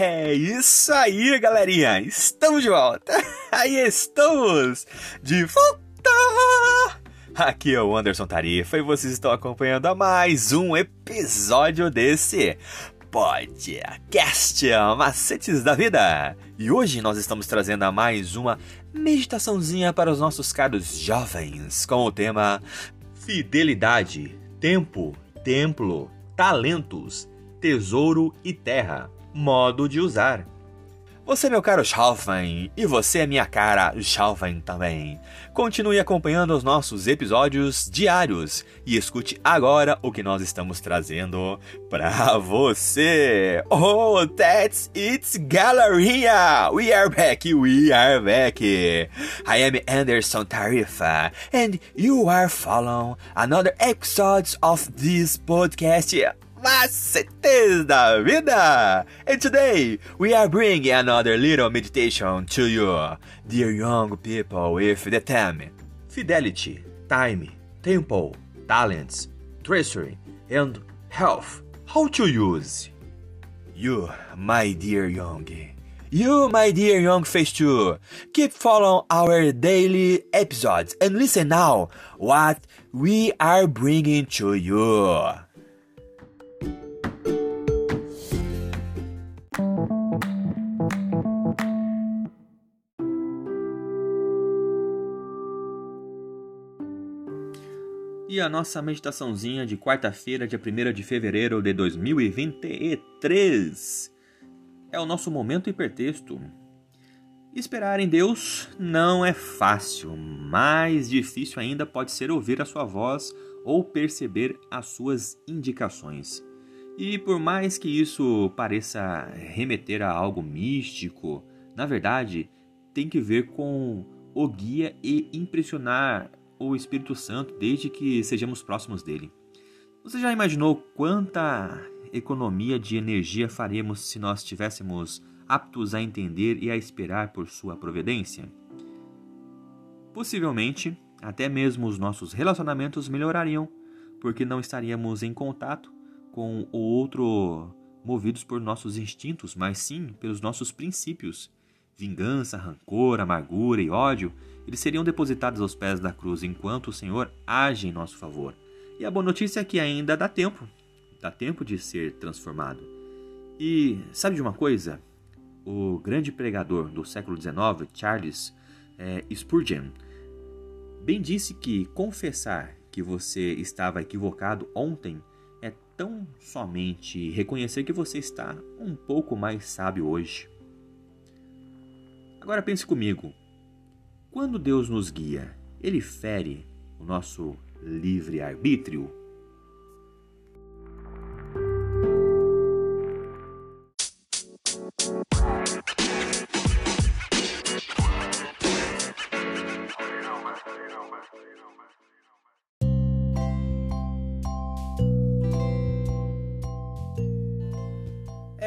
É isso aí, galerinha! Estamos de volta! Aí estamos! De volta! Aqui é o Anderson Tarifa e vocês estão acompanhando a mais um episódio desse podcast Macetes da Vida. E hoje nós estamos trazendo a mais uma meditaçãozinha para os nossos caros jovens com o tema Fidelidade, Tempo, Templo, Talentos, Tesouro e Terra. Modo de usar. Você, meu caro jovem, e você, minha cara jovem também. Continue acompanhando os nossos episódios diários e escute agora o que nós estamos trazendo para você. Oh, that's it, galerinha! We are back, we are back. I am Anderson Tarifa, and you are following another episode of this podcast macetes da vida! And today we are bringing another little meditation to you, dear young people, with the theme Fidelity, Time, Temple, Talents, Treasury, and Health. How to use? You, my dear young. You, my dear young face too, keep following our daily episodes and listen now what we are bringing to you. E a nossa meditaçãozinha de quarta-feira, dia 1 de fevereiro de 2023 é o nosso momento hipertexto. Esperar em Deus não é fácil, mais difícil ainda pode ser ouvir a sua voz ou perceber as suas indicações. E por mais que isso pareça remeter a algo místico, na verdade tem que ver com o guia e impressionar o Espírito Santo desde que sejamos próximos dele. Você já imaginou quanta economia de energia faríamos se nós estivéssemos aptos a entender e a esperar por sua providência? Possivelmente, até mesmo os nossos relacionamentos melhorariam, porque não estaríamos em contato com o outro movidos por nossos instintos, mas sim pelos nossos princípios. Vingança, rancor, amargura e ódio eles seriam depositados aos pés da cruz enquanto o Senhor age em nosso favor. E a boa notícia é que ainda dá tempo, dá tempo de ser transformado. E sabe de uma coisa? O grande pregador do século XIX, Charles é, Spurgeon, bem disse que confessar que você estava equivocado ontem é tão somente reconhecer que você está um pouco mais sábio hoje. Agora pense comigo, quando Deus nos guia, ele fere o nosso livre-arbítrio?